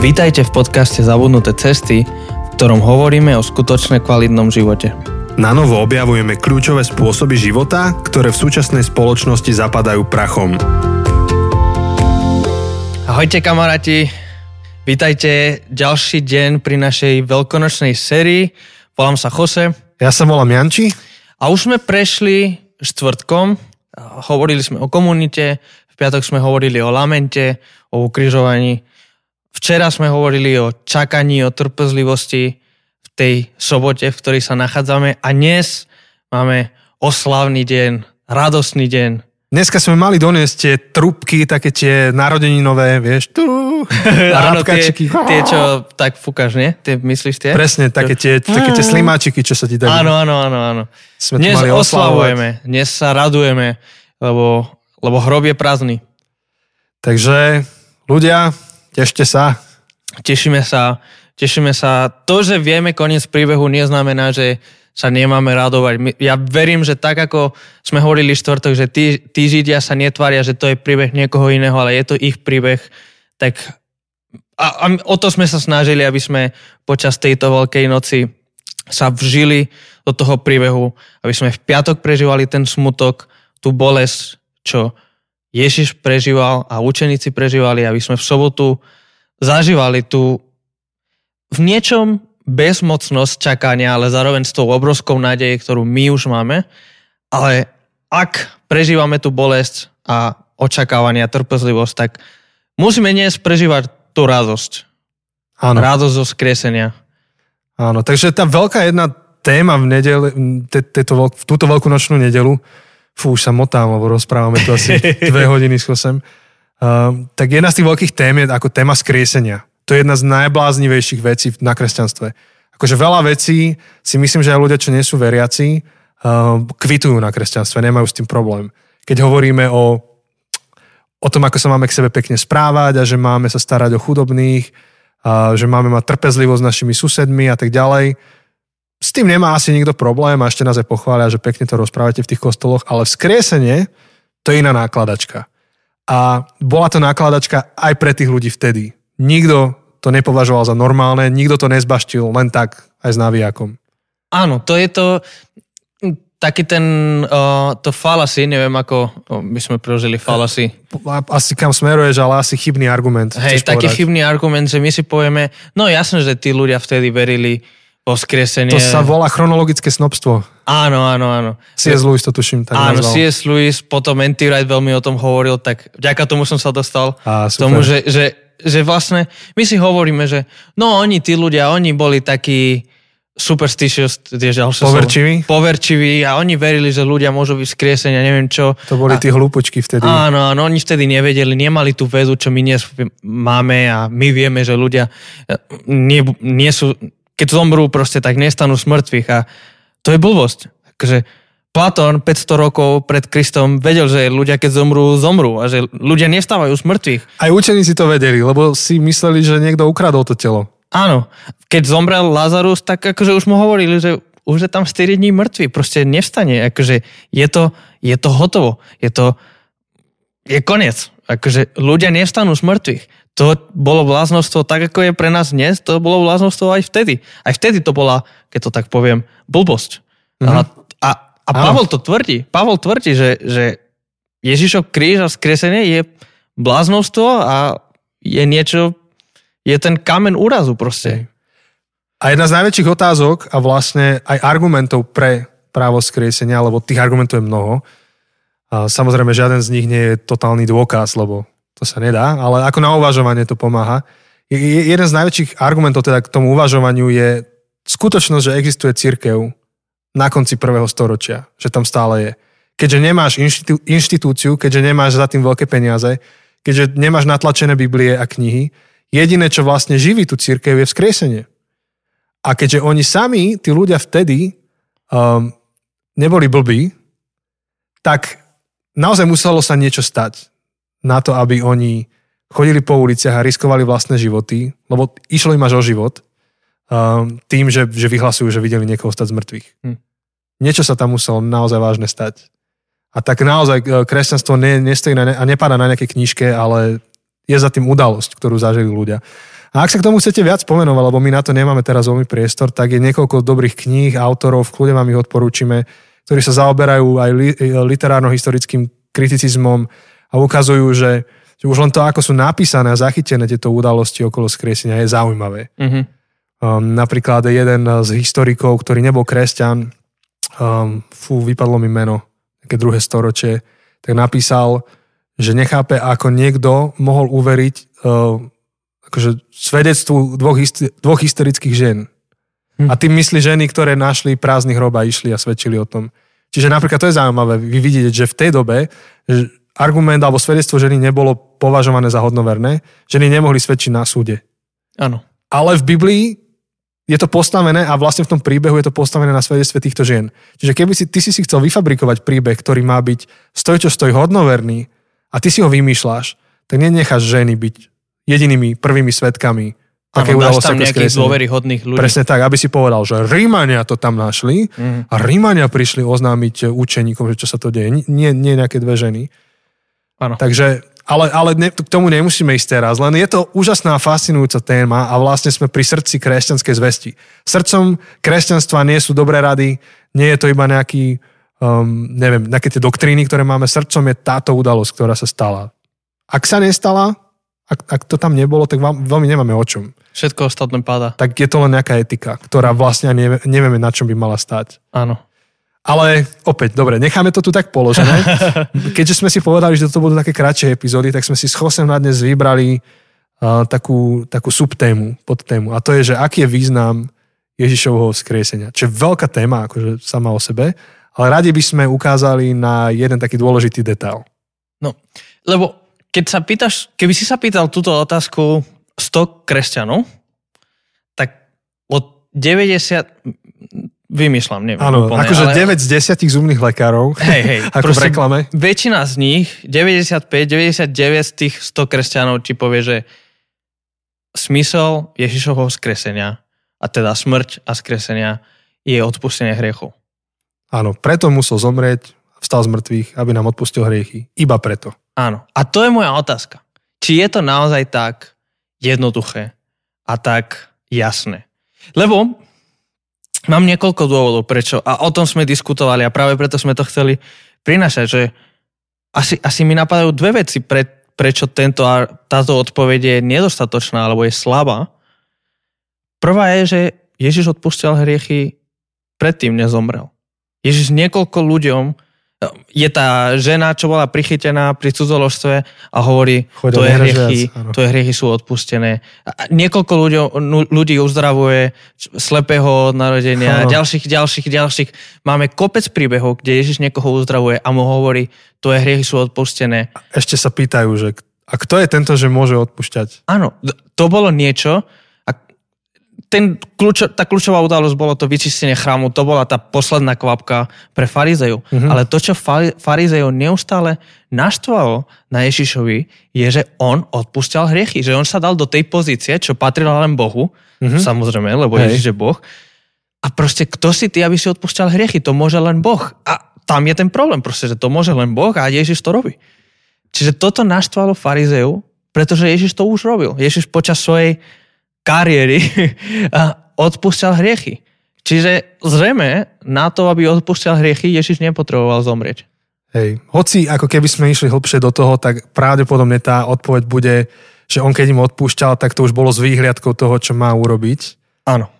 Vítajte v podcaste Zabudnuté cesty, v ktorom hovoríme o skutočne kvalitnom živote. Na novo objavujeme kľúčové spôsoby života, ktoré v súčasnej spoločnosti zapadajú prachom. Ahojte kamaráti, vítajte ďalší deň pri našej veľkonočnej sérii. Volám sa Jose. Ja sa volám Janči. A už sme prešli štvrtkom, hovorili sme o komunite, v piatok sme hovorili o lamente, o ukrižovaní. Včera sme hovorili o čakaní, o trpezlivosti v tej sobote, v ktorej sa nachádzame. A dnes máme oslavný deň, radostný deň. Dneska sme mali doniesť tie trubky, také tie narodeninové, vieš, tu, Áno, tie, tie, čo tak fúkaš, nie? Tie, myslíš tie? Presne, také tie, také tie slimáčiky, čo sa ti dajú. Áno, áno, áno, áno. Sme Dnes mali oslavujeme, dnes sa radujeme, lebo, lebo hrob je prázdny. Takže ľudia, tešte sa. Tešíme sa, tešíme sa. To, že vieme koniec príbehu, neznamená, že sa nemáme radovať. Ja verím, že tak ako sme hovorili štvrtok, že tí, tí Židia sa netvária, že to je príbeh niekoho iného, ale je to ich príbeh, tak a, a o to sme sa snažili, aby sme počas tejto veľkej noci sa vžili do toho príbehu, aby sme v piatok prežívali ten smutok, tú bolesť, čo Ježiš prežíval a učeníci prežívali, aby sme v sobotu zažívali tú v niečom bezmocnosť čakania, ale zároveň s tou obrovskou nádej, ktorú my už máme. Ale ak prežívame tú bolesť a očakávanie a trpezlivosť, tak musíme dnes prežívať tú radosť. Áno. Radosť zo skresenia. Áno, takže tá veľká jedna téma v nedele, te, teto, v túto veľkú nočnú nedelu, fú, už sa motám, lebo rozprávame tu asi dve hodiny s Chosem, uh, tak jedna z tých veľkých tém je ako téma skriesenia. To je jedna z najbláznivejších vecí na kresťanstve. Akože veľa vecí si myslím, že aj ľudia, čo nie sú veriaci, uh, kvitujú na kresťanstve, nemajú s tým problém. Keď hovoríme o, o tom, ako sa máme k sebe pekne správať a že máme sa starať o chudobných, a že máme mať trpezlivosť s našimi susedmi a tak ďalej, s tým nemá asi nikto problém a ešte nás aj pochvália, že pekne to rozprávate v tých kostoloch, ale vzkriesenie to je iná nákladačka. A bola to nákladačka aj pre tých ľudí vtedy. Nikto to nepovažoval za normálne, nikto to nezbaštil len tak aj s navijakom. Áno, to je to taký ten, uh, to falasy, neviem ako oh, by sme preložili falasy. Asi kam smeruješ, ale asi chybný argument. Hej, taký povedať. chybný argument, že my si povieme, no jasné, že tí ľudia vtedy verili o skresenie. To sa volá chronologické snobstvo. Áno, áno, áno. C.S. Lewis to tuším tak Áno, nazval. C.S. Lewis, potom N.T. Wright veľmi o tom hovoril, tak vďaka tomu som sa dostal Á, k tomu, že, že, že vlastne my si hovoríme, že no oni, tí ľudia, oni boli takí superstitious, tiež ďalšie Poverčiví? Slovo, poverčiví a oni verili, že ľudia môžu byť skriesení a neviem čo. To boli a, tí hlúpočky vtedy. Áno, áno, oni vtedy nevedeli, nemali tú vedu, čo my dnes máme a my vieme, že ľudia e, nie, nie sú, keď zomrú proste, tak nestanú z mŕtvych a to je blbosť. Takže Platón 500 rokov pred Kristom vedel, že ľudia keď zomrú, zomrú a že ľudia nestávajú z mŕtvych. Aj učeníci to vedeli, lebo si mysleli, že niekto ukradol to telo. Áno, keď zomrel Lazarus, tak akože už mu hovorili, že už je tam 4 dní mŕtvy, proste nevstane, akože je to, je to hotovo, je to, je koniec, akože ľudia nevstanú z mŕtvych. To bolo bláznostvo tak, ako je pre nás dnes, to bolo bláznostvo aj vtedy. Aj vtedy to bola, keď to tak poviem, blbosť. Mm-hmm. A, a, a Pavol to tvrdí. Pavol tvrdí, že, že Ježišov kríž a skresenie je bláznostvo a je niečo, je ten kamen úrazu proste. A jedna z najväčších otázok a vlastne aj argumentov pre právo skriesenia, lebo tých argumentov je mnoho. A samozrejme, žiaden z nich nie je totálny dôkaz, lebo to sa nedá, ale ako na uvažovanie to pomáha. Jeden z najväčších argumentov teda k tomu uvažovaniu je skutočnosť, že existuje církev na konci prvého storočia, že tam stále je. Keďže nemáš inštitú, inštitúciu, keďže nemáš za tým veľké peniaze, keďže nemáš natlačené Biblie a knihy, jediné, čo vlastne živí tú církev, je vzkriesenie. A keďže oni sami, tí ľudia vtedy, um, neboli blbí, tak naozaj muselo sa niečo stať na to, aby oni chodili po uliciach a riskovali vlastné životy, lebo išlo im až o život, um, tým, že, že vyhlasujú, že videli niekoho stať z mŕtvych. Hm. Niečo sa tam muselo naozaj vážne stať. A tak naozaj e, kresťanstvo ne, nestojí na ne, a nepadá na nejakej knižke, ale je za tým udalosť, ktorú zažili ľudia. A ak sa k tomu chcete viac pomenovať, lebo my na to nemáme teraz veľmi priestor, tak je niekoľko dobrých kníh, autorov, v kľude vám ich odporúčime, ktorí sa zaoberajú aj li, literárno-historickým kriticizmom a ukazujú, že, že už len to, ako sú napísané a zachytené tieto udalosti okolo skriesenia, je zaujímavé. Mhm. Um, napríklad jeden z historikov, ktorý nebol kresťan, um, fú, vypadlo mi meno, také druhé storočie, tak napísal, že nechápe, ako niekto mohol uveriť uh, akože svedectvu dvoch, hyster- dvoch hysterických žien. Hm. A tým myslí ženy, ktoré našli prázdny hrob a išli a svedčili o tom. Čiže napríklad to je zaujímavé, vy vidíte, že v tej dobe argument alebo svedectvo ženy nebolo považované za hodnoverné, ženy nemohli svedčiť na súde. Áno. Ale v Biblii je to postavené a vlastne v tom príbehu je to postavené na svedectve týchto žien. Čiže keby si, ty si si chcel vyfabrikovať príbeh, ktorý má byť stoj čo stoj hodnoverný a ty si ho vymýšľaš, tak nenecháš ženy byť jedinými prvými svetkami také udalosti tam nejakých dôveryhodných ľudí. Presne tak, aby si povedal, že Rímania to tam našli mm. a Rímania prišli oznámiť učeníkom, že čo sa to deje. Nie, nie nejaké dve ženy. Ano. Takže, ale, ale ne, k tomu nemusíme ísť teraz, len je to úžasná, fascinujúca téma a vlastne sme pri srdci kresťanskej zvesti. Srdcom kresťanstva nie sú dobré rady, nie je to iba nejaký, um, neviem, nejaké tie doktríny, ktoré máme. Srdcom je táto udalosť, ktorá sa stala. Ak sa nestala, ak, ak to tam nebolo, tak vám, veľmi nemáme o čom. Všetko ostatné páda. Tak je to len nejaká etika, ktorá vlastne nevie, nevieme, na čom by mala stať. Áno. Ale opäť, dobre, necháme to tu tak položené. Keďže sme si povedali, že toto budú také kratšie epizódy, tak sme si s Chosem na dnes vybrali uh, takú, takú subtému, podtému. A to je, že aký je význam Ježišovho vzkriesenia. Čo je veľká téma, akože sama o sebe, ale radi by sme ukázali na jeden taký dôležitý detail. No, lebo keď sa pýtaš, keby si sa pýtal túto otázku 100 kresťanov, tak od 90, vymýšľam, neviem. Áno, úplne, akože ale... 9 z 10 zumných lekárov, hej, hej, ako v reklame. Väčšina z nich, 95, 99 z tých 100 kresťanov ti povie, že smysel Ježišovho skresenia, a teda smrť a skresenia, je odpustenie hriechov. Áno, preto musel zomrieť, vstal z mŕtvych, aby nám odpustil hriechy. Iba preto. Áno. A to je moja otázka. Či je to naozaj tak jednoduché a tak jasné. Lebo mám niekoľko dôvodov, prečo. A o tom sme diskutovali a práve preto sme to chceli prinašať, že asi, asi mi napadajú dve veci, pre, prečo tento, táto odpoveď je nedostatočná alebo je slabá. Prvá je, že Ježiš odpustil hriechy predtým, nezomrel. Ježiš niekoľko ľuďom je tá žena, čo bola prichytená pri cudzoložstve a hovorí, to je hriechy, to je hriechy sú odpustené. A niekoľko ľudí, ľudí uzdravuje slepého narodenia, ano. ďalších, ďalších, ďalších. Máme kopec príbehov, kde Ježiš niekoho uzdravuje a mu hovorí, to je hriechy sú odpustené. Ešte sa pýtajú, že a kto je tento, že môže odpušťať? Áno, to bolo niečo, ten kľúčo, tá kľúčová udalosť bolo to vyčistenie chrámu, to bola tá posledná kvapka pre farizejov. Mm-hmm. Ale to, čo farizejov neustále naštvalo na Ježišovi, je, že on odpúšťal hriechy, že on sa dal do tej pozície, čo patrilo len Bohu, mm-hmm. samozrejme, lebo Hej. Ježiš je Boh. A proste, kto si ty, aby si odpúšťal hriechy? To môže len Boh. A tam je ten problém, proste, že to môže len Boh a Ježiš to robí. Čiže toto naštvalo farizejov, pretože Ježiš to už robil. Ježiš počas svojej kariéry odpúšťal hriechy. Čiže zrejme na to, aby odpúšťal hriechy, Ježiš nepotreboval zomrieť. Hej. Hoci ako keby sme išli hlbšie do toho, tak pravdepodobne tá odpoveď bude, že on keď im odpúšťal, tak to už bolo s výhliadkou toho, čo má urobiť. Áno.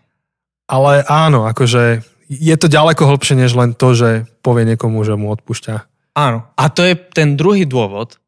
Ale áno, akože je to ďaleko hlbšie, než len to, že povie niekomu, že mu odpúšťa. Áno. A to je ten druhý dôvod.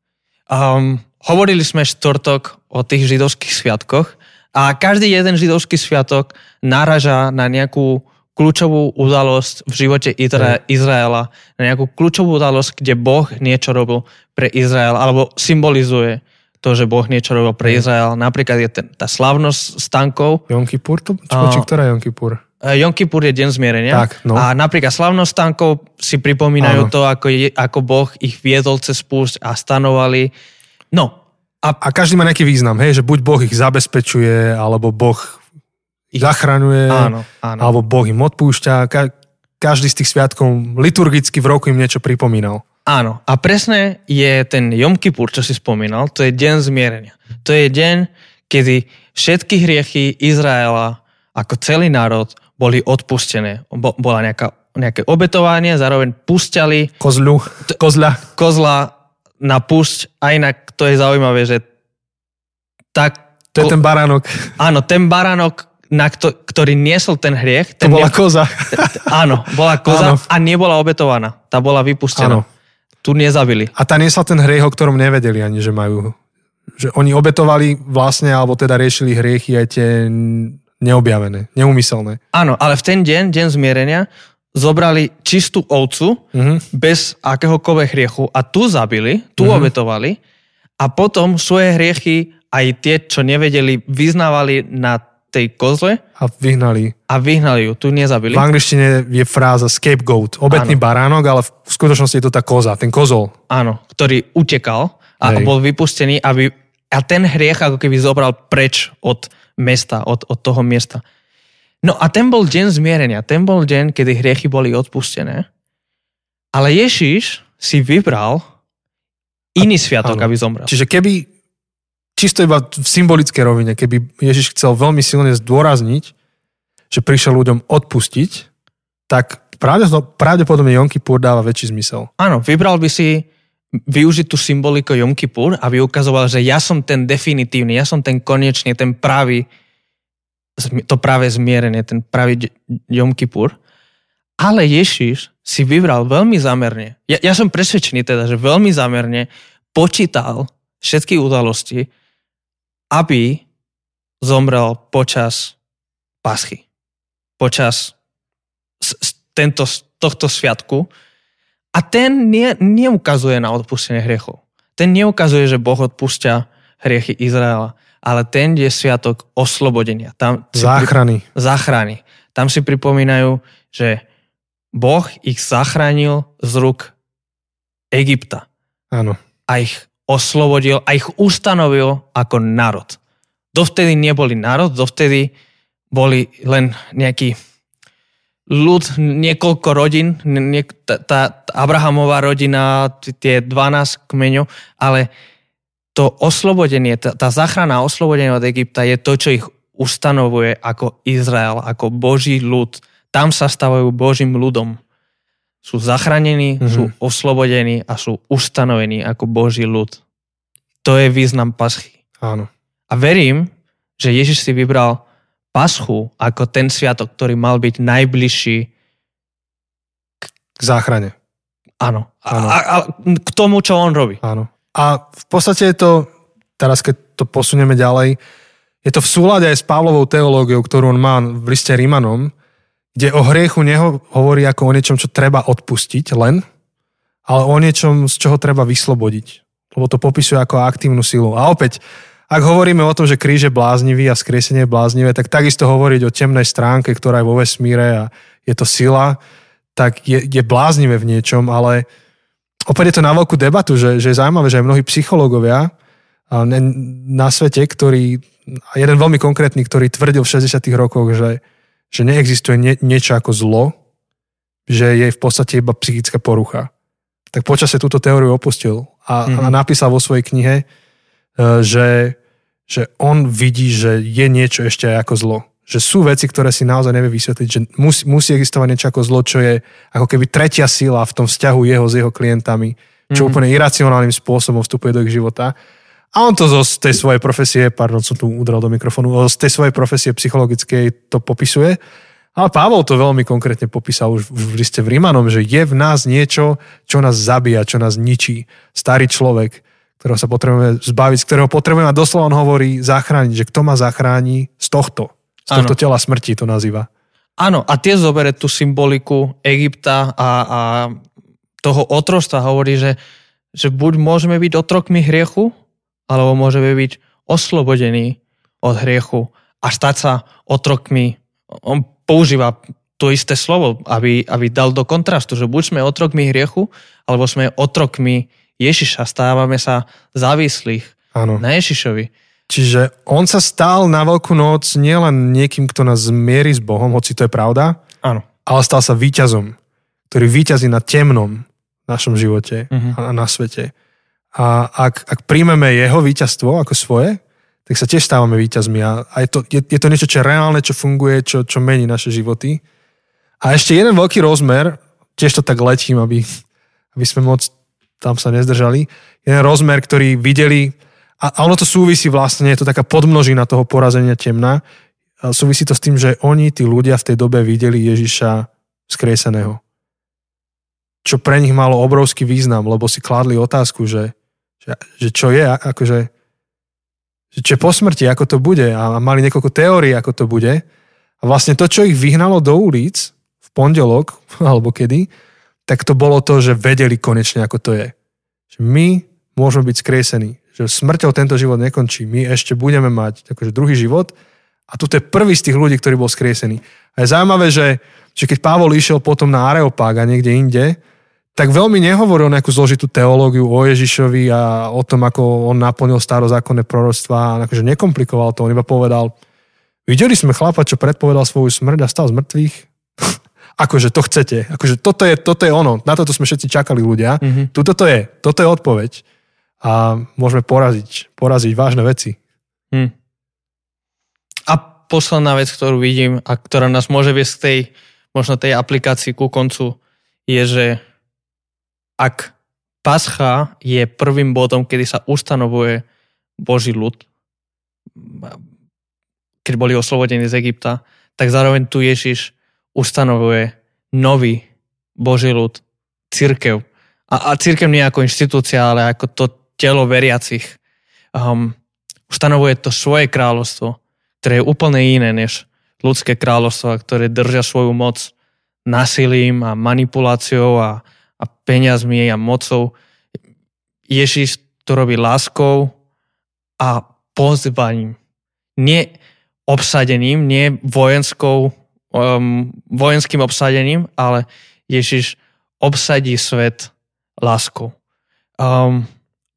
Um, hovorili sme štvrtok o tých židovských sviatkoch a každý jeden židovský sviatok naraža na nejakú kľúčovú udalosť v živote Izra- Izraela, na nejakú kľúčovú udalosť, kde Boh niečo robil pre Izrael, alebo symbolizuje to, že Boh niečo robil pre Izrael. Napríklad je ten, tá slavnosť stankov. Jom Kippur? To, čo, či ktorá Jom Kippur? Jom Kippur je deň zmierenia. Tak, no. A napríklad slavnosť stankov si pripomínajú Áno. to, ako, je, ako Boh ich viedol cez púšť a stanovali. No, a, a každý má nejaký význam, hej, že buď Boh ich zabezpečuje, alebo Boh ich zachraňuje, áno, áno. alebo Boh im odpúšťa. Ka- každý z tých sviatkov liturgicky v roku im niečo pripomínal. Áno. A presne je ten Jom Kippur, čo si spomínal, to je deň zmierenia. To je deň, kedy všetky hriechy Izraela ako celý národ boli odpustené. Bo, bola nejaká, nejaké obetovanie, zároveň púšťali Kozľu, kozľa. kozla na púšť. A to je zaujímavé, že tak... To je ten baránok. Áno, ten baránok, na kto, ktorý niesol ten hriech, To ten bola ne- koza. áno, bola koza Áno. a nebola obetovaná. Tá bola vypustená. Áno. Tu nezabili. A tá niesla ten hriech, o ktorom nevedeli ani, že majú. Že oni obetovali vlastne, alebo teda riešili hriechy aj tie neobjavené, neumyselné. Áno, ale v ten deň, deň zmierenia, zobrali čistú ovcu Mhm. bez akéhokoľvek hriechu a tu zabili, tu Mhm. obetovali a potom svoje hriechy aj tie, čo nevedeli, vyznávali na tej kozle A vyhnali. a vyhnali ju. Tu nezabili. V angličtine je fráza scapegoat, obetný Áno. baránok, ale v skutočnosti je to tá koza, ten kozol. Áno, ktorý utekal a Hej. bol vypustený aby, a ten hriech ako keby zobral preč od mesta, od, od toho miesta. No a ten bol deň zmierenia, ten bol deň, kedy hriechy boli odpustené. Ale Ježiš si vybral iný sviatok, áno. aby zomrel. Čiže keby, čisto iba v symbolickej rovine, keby Ježiš chcel veľmi silne zdôrazniť, že prišiel ľuďom odpustiť, tak pravdepodobne, Jom Kippur dáva väčší zmysel. Áno, vybral by si využiť tú symboliku Jom Kippur, aby ukazoval, že ja som ten definitívny, ja som ten konečný, ten pravý, to práve zmierenie, ten pravý Jom Kippur. Ale Ježiš si vybral veľmi zamerne, ja, ja som presvedčený teda, že veľmi zamerne počítal všetky udalosti, aby zomrel počas paschy. Počas tento, tohto sviatku, a ten nie, neukazuje na odpustenie hriechov. Ten neukazuje, že Boh odpúšťa hriechy Izraela, ale ten je sviatok oslobodenia. Tam si pri, Záchrany. záchrany. Tam si pripomínajú, že Boh ich zachránil z rúk Egypta Áno. a ich oslobodil a ich ustanovil ako národ. Dovtedy neboli národ, dovtedy boli len nejaký ľud, niekoľko rodín, nie, tá, tá Abrahamová rodina, tie 12 kmeňov, ale to oslobodenie, tá, tá záchrana a oslobodenie od Egypta je to, čo ich ustanovuje ako Izrael, ako Boží ľud. Tam sa stavajú Božím ľudom. Sú zachránení, Mhm. mm-hmm. sú oslobodení a sú ustanovení ako Boží ľud. To je význam paschy. Áno. A verím, že Ježiš si vybral paschu ako ten sviatok, ktorý mal byť najbližší K záchrane. Áno. Áno. A, a, k tomu, čo on robí. Áno. A v podstate je to, teraz keď to posunieme ďalej, je to v súlade aj s Pavlovou teológiou, ktorú on má v liste Rímanom, kde o hriechu neho hovorí ako o niečom, čo treba odpustiť len, ale o niečom, z čoho treba vyslobodiť. Lebo to popisuje ako aktívnu silu. A opäť, ak hovoríme o tom, že kríž je bláznivý a skriesenie je bláznivé, tak takisto hovoriť o temnej stránke, ktorá je vo vesmíre a je to sila, tak je, je bláznivé v niečom, ale opäť je to na veľkú debatu, že, že je zaujímavé, že aj mnohí psychológovia na svete, ktorý, a jeden veľmi konkrétny, ktorý tvrdil v 60 rokoch, že, že neexistuje nie, niečo ako zlo, že je v podstate iba psychická porucha. Tak počasie túto teóriu opustil a, mm-hmm. a Mhm. napísal vo svojej knihe, e, že, že on vidí, že je niečo ešte aj ako zlo. Že sú veci, ktoré si naozaj nevie vysvetliť, že musí, musí existovať niečo ako zlo, čo je ako keby tretia sila v tom vzťahu jeho s jeho klientami, čo Mhm. úplne iracionálnym spôsobom vstupuje do ich života. A on to zo z tej svojej profesie, pardon, som tu udral do mikrofónu, z tej svojej profesie psychologickej to popisuje. Ale Pavol to veľmi konkrétne popísal už v liste v Rímanom, že je v nás niečo, čo nás zabíja, čo nás ničí. Starý človek, ktorého sa potrebujeme zbaviť, z ktorého potrebujeme, a doslova on hovorí, zachrániť, že kto ma zachráni z tohto, z tohto tela smrti to nazýva. Áno, a tiež zobere tú symboliku Egypta a, a toho otrostva hovorí, že, že buď môžeme byť otrokmi hriechu, alebo môžeme byť oslobodení od hriechu a stať sa otrokmi. On používa to isté slovo, aby, aby dal do kontrastu, že buď sme otrokmi hriechu, alebo sme otrokmi Ježiša, stávame sa závislých Áno. na Ježišovi. Čiže on sa stal na Veľkú noc nielen niekým, kto nás zmierí s Bohom, hoci to je pravda, Áno. ale stal sa víťazom, ktorý víťazí na temnom v našom živote Mhm. a na svete. A ak, ak príjmeme jeho víťazstvo ako svoje, tak sa tiež stávame víťazmi a, a je, to, je, je to niečo, čo je reálne, čo funguje, čo, čo mení naše životy. A ešte jeden veľký rozmer, tiež to tak letím, aby, aby sme moc tam sa nezdržali, jeden rozmer, ktorý videli, a, a ono to súvisí vlastne, je to taká podmnožina toho porazenia temna, a súvisí to s tým, že oni, tí ľudia v tej dobe videli Ježiša skrieseného. Čo pre nich malo obrovský význam, lebo si kládli otázku, že, že, že čo je, akože, že čo po smrti, ako to bude a mali niekoľko teórií, ako to bude. A vlastne to, čo ich vyhnalo do ulic v pondelok, alebo kedy, tak to bolo to, že vedeli konečne, ako to je. Že my môžeme byť skriesení. Že smrťou tento život nekončí. My ešte budeme mať akože druhý život a tu je prvý z tých ľudí, ktorý bol skriesený. A je zaujímavé, že, že keď Pavol išiel potom na Areopág a niekde inde, tak veľmi nehovoril nejakú zložitú teológiu o Ježišovi a o tom, ako on naplnil starozákonné proroctva a akože nekomplikoval to. On iba povedal, videli sme chlapa, čo predpovedal svoju smrť a stal z mŕtvych. akože to chcete. Akože toto je, toto je ono. Na toto sme všetci čakali ľudia. Mm-hmm. Tuto to je. Toto je odpoveď. A môžeme poraziť, poraziť vážne veci. Mm posledná vec, ktorú vidím a ktorá nás môže viesť k tej, možno tej aplikácii ku koncu, je, že ak pascha je prvým bodom, kedy sa ustanovuje Boží ľud, keď boli oslobodení z Egypta, tak zároveň tu Ježiš ustanovuje nový Boží ľud, církev. A, a církev nie ako inštitúcia, ale ako to telo veriacich. Um, ustanovuje to svoje kráľovstvo ktoré je úplne iné než ľudské kráľovstva, ktoré držia svoju moc násilím a manipuláciou a, a peniazmi a mocou. Ježiš to robí láskou a pozvaním. Nie obsadením, nie vojenskou, um, vojenským obsadením, ale Ježiš obsadí svet láskou. Um,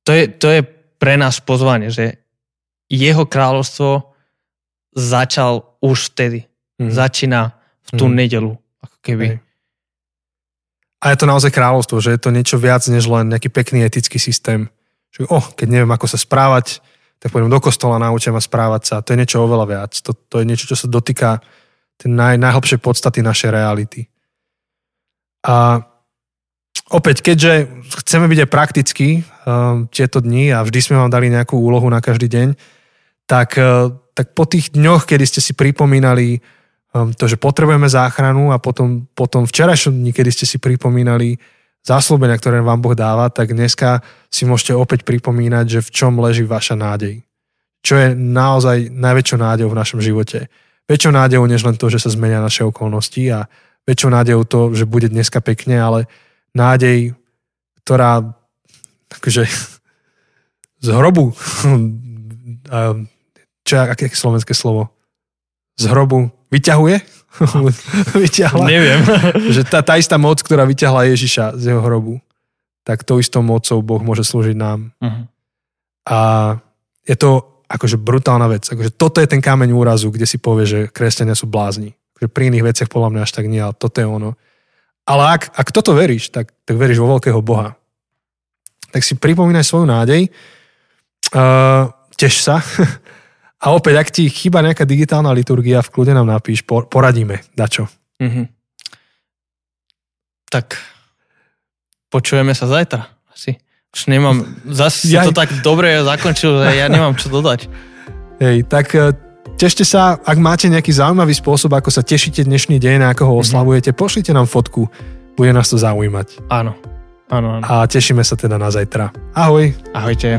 to, je, to je pre nás pozvanie, že jeho kráľovstvo začal už vtedy. Mm. Začína v tú mm. nedelu. Ako keby. Hej. A je to naozaj kráľovstvo, že je to niečo viac než len nejaký pekný etický systém. Že oh, keď neviem, ako sa správať, tak pôjdem do kostola, naučím ma správať sa. To je niečo oveľa viac. To, to je niečo, čo sa dotýka tej naj, najhlbšej podstaty našej reality. A opäť, keďže chceme byť aj praktickí um, tieto dni a vždy sme vám dali nejakú úlohu na každý deň, tak uh, tak po tých dňoch, kedy ste si pripomínali to, že potrebujeme záchranu a potom, potom včerajšom dni, kedy ste si pripomínali záslobenia, ktoré vám Boh dáva, tak dneska si môžete opäť pripomínať, že v čom leží vaša nádej. Čo je naozaj najväčšou nádejou v našom živote. Väčšou nádejou než len to, že sa zmenia naše okolnosti a väčšou nádejou to, že bude dneska pekne, ale nádej, ktorá akože z hrobu čo, aké slovenské slovo? Z hrobu vyťahuje? Vyťahla? Neviem. že tá, tá istá moc, ktorá vyťahla Ježiša z jeho hrobu, tak tou istou mocou Boh môže slúžiť nám. Uh-huh. A je to akože brutálna vec. Akože toto je ten kameň úrazu, kde si povie, že kresťania sú blázni. Akože pri iných veciach podľa mňa až tak nie, ale toto je ono. Ale ak, ak toto veríš, tak, tak veríš vo veľkého Boha. Tak si pripomínaj svoju nádej, uh, teš sa A opäť, ak ti chýba nejaká digitálna liturgia, v kľude nám napíš, poradíme, dačo. Mm-hmm. Tak počujeme sa zajtra. Asi. Už nemám, zase ja... to tak dobre zakončil, že ja nemám čo dodať. Hej, tak e, tešte sa, ak máte nejaký zaujímavý spôsob, ako sa tešíte dnešný deň, ako ho mhm. oslavujete, pošlite nám fotku, bude nás to zaujímať. Áno, áno, áno. A tešíme sa teda na zajtra. Ahoj. Ahojte.